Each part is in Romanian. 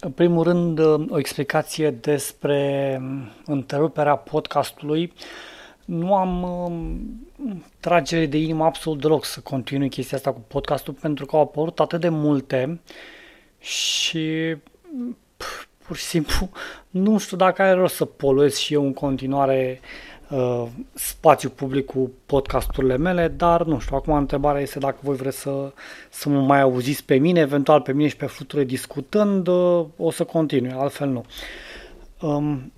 În primul rând, o explicație despre întreruperea podcastului. Nu am um, tragere de inimă absolut deloc să continui chestia asta cu podcastul pentru că au apărut atât de multe și pur și simplu nu știu dacă are rost să poluez și eu în continuare uh, spațiu public cu podcasturile mele, dar nu știu, acum întrebarea este dacă voi vreți să, să mă mai auziți pe mine, eventual pe mine și pe fluture discutând, uh, o să continui, altfel nu. Um,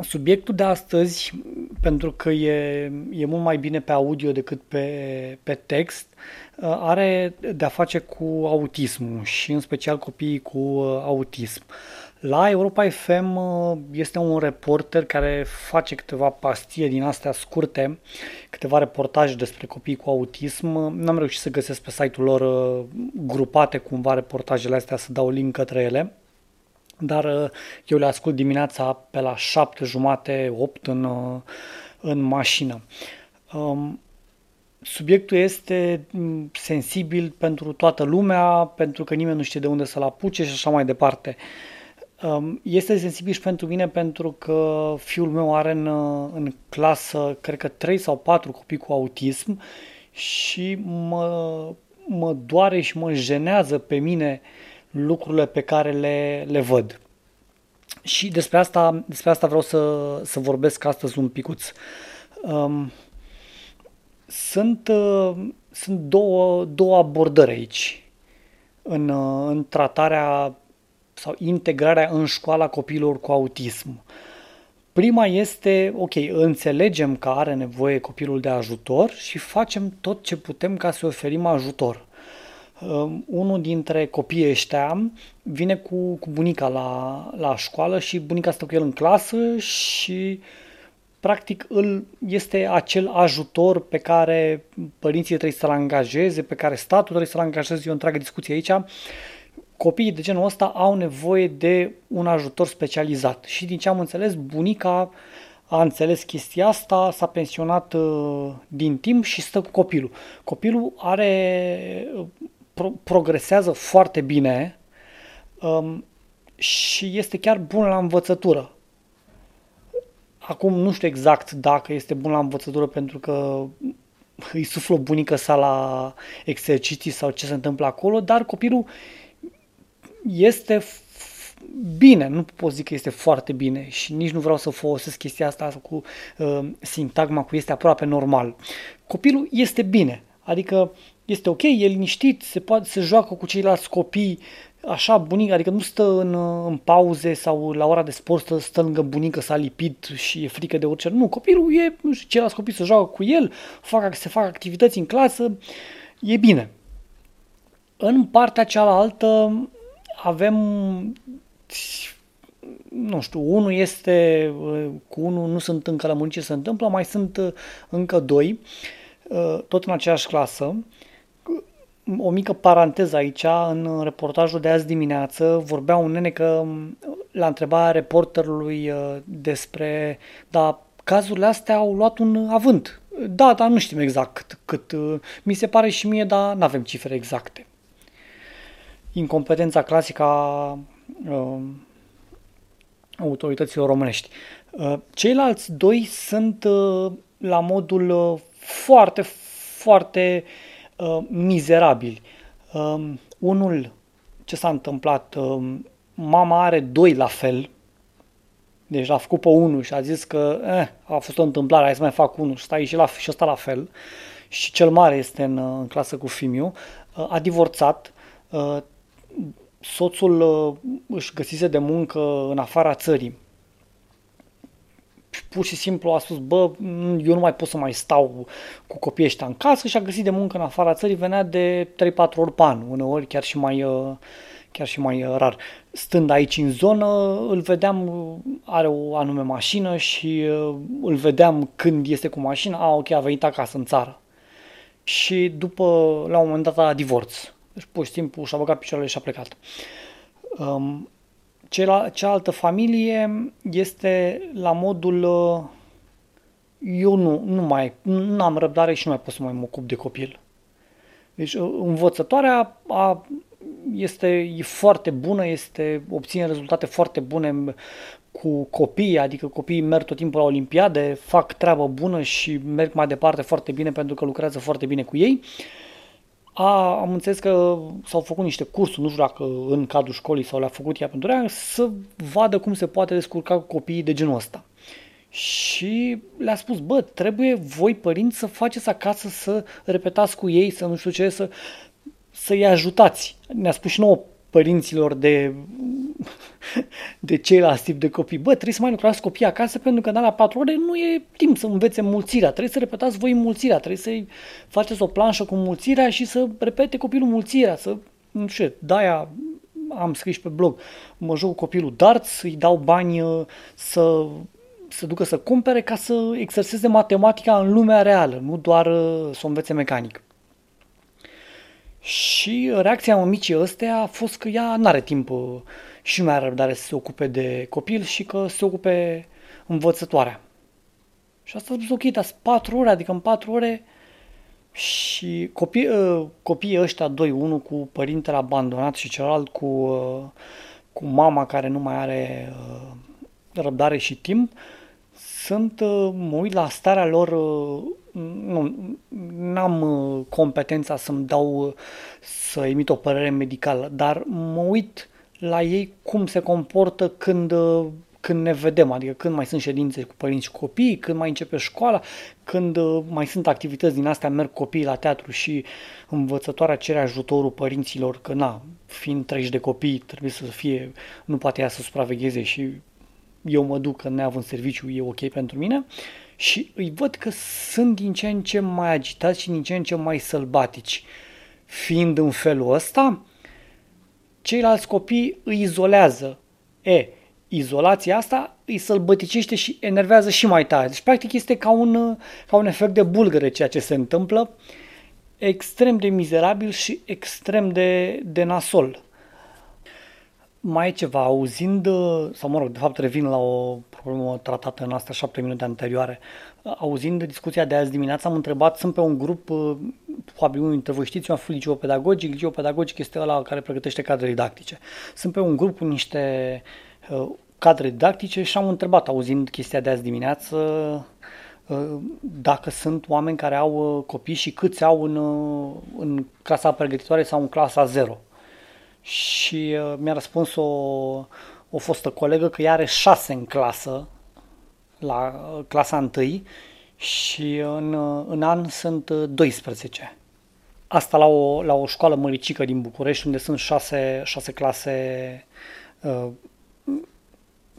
subiectul de astăzi, pentru că e, e mult mai bine pe audio decât pe, pe text, uh, are de-a face cu autismul și în special copiii cu uh, autism. La Europa FM uh, este un reporter care face câteva pastie din astea scurte, câteva reportaje despre copii cu autism. N-am reușit să găsesc pe site-ul lor uh, grupate cumva reportajele astea, să dau link către ele. Dar uh, eu le ascult dimineața pe la 7 jumate, 8 în, în mașină. Um, subiectul este mm, sensibil pentru toată lumea, pentru că nimeni nu știe de unde să-l apuce și așa mai departe. Um, este sensibil și pentru mine pentru că fiul meu are în, în clasă, cred că 3 sau 4 copii cu autism și mă, mă doare și mă jenează pe mine lucrurile pe care le, le văd. Și despre asta, despre asta vreau să, să vorbesc astăzi un picuț. Um, sunt, uh, sunt două, două abordări aici în, uh, în tratarea sau integrarea în școala copiilor cu autism. Prima este, ok, înțelegem că are nevoie copilul de ajutor și facem tot ce putem ca să oferim ajutor. Um, unul dintre copiii ăștia vine cu, cu bunica la, la școală și bunica stă cu el în clasă și practic îl, este acel ajutor pe care părinții trebuie să-l angajeze, pe care statul trebuie să-l angajeze, e o întreagă discuție aici copiii de genul ăsta au nevoie de un ajutor specializat. Și din ce am înțeles, bunica a înțeles chestia asta, s-a pensionat uh, din timp și stă cu copilul. Copilul are uh, pro- progresează foarte bine um, și este chiar bun la învățătură. Acum nu știu exact dacă este bun la învățătură pentru că îi suflă bunica sa la exerciții sau ce se întâmplă acolo, dar copilul este bine, nu pot zic că este foarte bine și nici nu vreau să folosesc chestia asta cu uh, sintagma cu este aproape normal. Copilul este bine, adică este ok, e liniștit, se poate se joacă cu ceilalți copii, așa bunic, adică nu stă în, în pauze sau la ora de sport stă, stă lângă bunică, s-a lipit și e frică de orice. Nu, copilul e, nu știu, ceilalți copii se joacă cu el, fac, se fac activități în clasă, e bine. În partea cealaltă, avem nu știu, unul este, cu unul nu sunt încă lămuriri ce se întâmplă, mai sunt uh, încă doi, uh, tot în aceeași clasă. O mică paranteză aici, în reportajul de azi dimineață vorbea un nene că la întrebarea reporterului uh, despre, da, cazurile astea au luat un avânt. Da, dar nu știm exact cât, cât mi se pare și mie, dar nu avem cifre exacte incompetența clasică a uh, autorităților românești. Uh, ceilalți doi sunt uh, la modul uh, foarte, foarte uh, mizerabili. Uh, unul, ce s-a întâmplat, uh, mama are doi la fel, deci a făcut pe unul și a zis că eh, a fost o întâmplare, hai să mai fac unul și stai și, la, și ăsta la fel. Și cel mare este în, în clasă cu Fimiu. Uh, a divorțat, uh, soțul uh, își găsise de muncă în afara țării. Pur și simplu a spus, bă, eu nu mai pot să mai stau cu copiii ăștia în casă și a găsit de muncă în afara țării, venea de 3-4 ori pe an, uneori chiar și mai, uh, chiar și mai uh, rar. Stând aici în zonă, îl vedeam, are o anume mașină și îl vedeam când este cu mașina, a, ok, a venit acasă în țară. Și după, la un moment dat, a divorț deci pur și simplu și-a băgat picioarele și a plecat. Um, ceala, cealaltă familie este la modul uh, eu nu, nu mai, nu am răbdare și nu mai pot să mai mă ocup de copil. Deci uh, învățătoarea a este e foarte bună, este obține rezultate foarte bune cu copii, adică copiii merg tot timpul la olimpiade, fac treabă bună și merg mai departe foarte bine pentru că lucrează foarte bine cu ei. A, am înțeles că s-au făcut niște cursuri, nu știu dacă în cadrul școlii sau le-a făcut ea pentru ea, să vadă cum se poate descurca cu copiii de genul ăsta. Și le-a spus, bă, trebuie voi părinți să faceți acasă, să repetați cu ei, să nu știu ce, să, să-i ajutați. Ne-a spus și nouă părinților de, de ceilalți tip de copii. Bă, trebuie să mai lucrați copii acasă pentru că în alea patru ore nu e timp să învețe mulțirea. Trebuie să repetați voi mulțirea, trebuie să faceți o planșă cu mulțirea și să repete copilul mulțirea, să, nu știu, de-aia am scris pe blog, mă joc cu copilul darts, îi dau bani uh, să să ducă să cumpere ca să exerseze matematica în lumea reală, nu doar uh, să o învețe mecanic. Și reacția mămicii ăstea a fost că ea nu are timp uh, și nu mai are răbdare să se ocupe de copil și că se ocupe învățătoarea. Și asta a spus, ok, dar 4 ore, adică în 4 ore și copii, uh, copiii ăștia, doi, unul cu părintele abandonat și celălalt cu, uh, cu mama care nu mai are răbdare și timp, sunt, mă uit la starea lor nu am uh, competența să-mi dau uh, să emit o părere medicală, dar mă uit la ei cum se comportă când, uh, când ne vedem, adică când mai sunt ședințe cu părinți și copii, când mai începe școala, când mai sunt activități din astea, merg copiii la teatru și învățătoarea cere ajutorul părinților, că na, fiind 30 de copii, trebuie să fie, nu poate ea să supravegheze și eu mă duc, că neavând serviciu e ok pentru mine. Uh, și îi văd că sunt din ce în ce mai agitați și din ce în ce mai sălbatici. Fiind în felul ăsta, ceilalți copii îi izolează. E, izolația asta îi sălbăticește și enervează și mai tare. Deci, practic, este ca un, ca un efect de bulgăre ceea ce se întâmplă, extrem de mizerabil și extrem de, de nasol. Mai e ceva, auzind, sau mă rog, de fapt revin la o problemă tratată în astea șapte minute anterioare, auzind discuția de azi dimineața, am întrebat, sunt pe un grup, probabil unul dintre voi știți, eu am fost liceu pedagogic, liceu pedagogic este ăla care pregătește cadre didactice. Sunt pe un grup cu niște uh, cadre didactice și am întrebat, auzind chestia de azi dimineață, uh, dacă sunt oameni care au uh, copii și câți au în, în clasa pregătitoare sau în clasa 0 și uh, mi-a răspuns o, o fostă colegă că ea are șase în clasă, la uh, clasa 1 și în, uh, în an sunt 12. Uh, Asta la o, la o școală măricică din București, unde sunt șase, șase clase uh,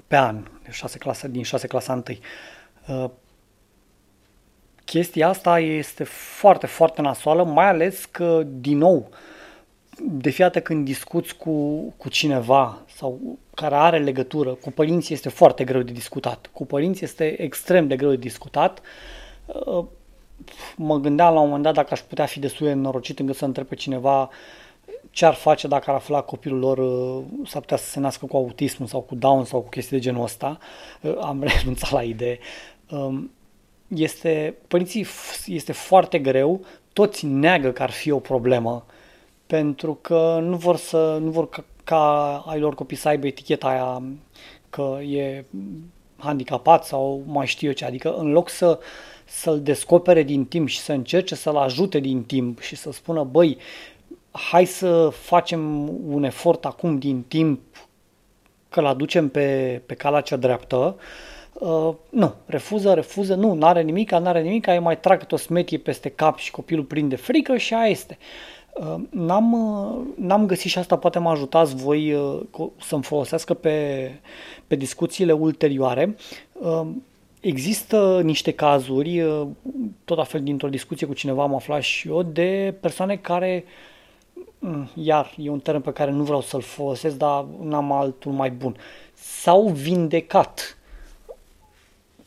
pe an, deci șase clase, din șase clasa 1. Uh, chestia asta este foarte, foarte nasoală, mai ales că, din nou, uh, de fiată când discuți cu, cu cineva sau care are legătură, cu părinții este foarte greu de discutat. Cu părinții este extrem de greu de discutat. Uh, mă gândeam la un moment dat dacă aș putea fi destul de norocit încât să întreb pe cineva ce ar face dacă ar afla copilul lor uh, s-ar putea să se nască cu autism sau cu Down sau cu chestii de genul ăsta. Uh, am renunțat la idee. Um, este, părinții este foarte greu, toți neagă că ar fi o problemă pentru că nu vor, să, nu vor ca, ca ai lor copii să aibă eticheta aia că e handicapat sau mai știu eu ce. Adică în loc să, să-l descopere din timp și să încerce să-l ajute din timp și să spună, băi, hai să facem un efort acum din timp că l aducem pe, pe calea cea dreaptă, uh, nu, refuză, refuză, nu, n-are nimic, n-are nimic, ai mai trag o smetie peste cap și copilul prinde frică și aia este. Uh, n-am, uh, n-am găsit și asta poate mă ajutați voi uh, să-mi folosească pe, pe discuțiile ulterioare. Există niște cazuri, tot la fel dintr-o discuție cu cineva am aflat și eu, de persoane care, mm, iar e un termen pe care nu vreau să-l folosesc, dar n-am altul mai bun, s-au vindecat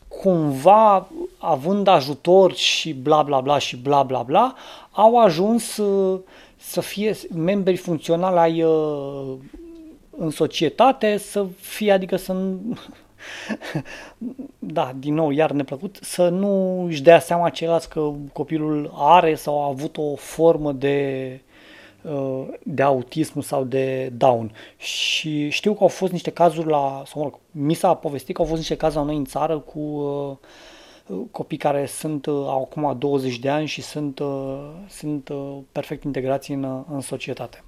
cumva, având ajutor și bla bla bla și bla bla bla, au ajuns uh, să fie membri funcționali ai uh, în societate, să fie, adică să da, din nou, iar neplăcut, să nu își dea seama ceilalți că copilul are sau a avut o formă de uh, de autism sau de down. Și știu că au fost niște cazuri la, sau mă rog, mi s-a povestit că au fost niște cazuri la noi în țară cu uh, copii care sunt au acum 20 de ani și sunt, uh, sunt uh, perfect integrați în, în societate.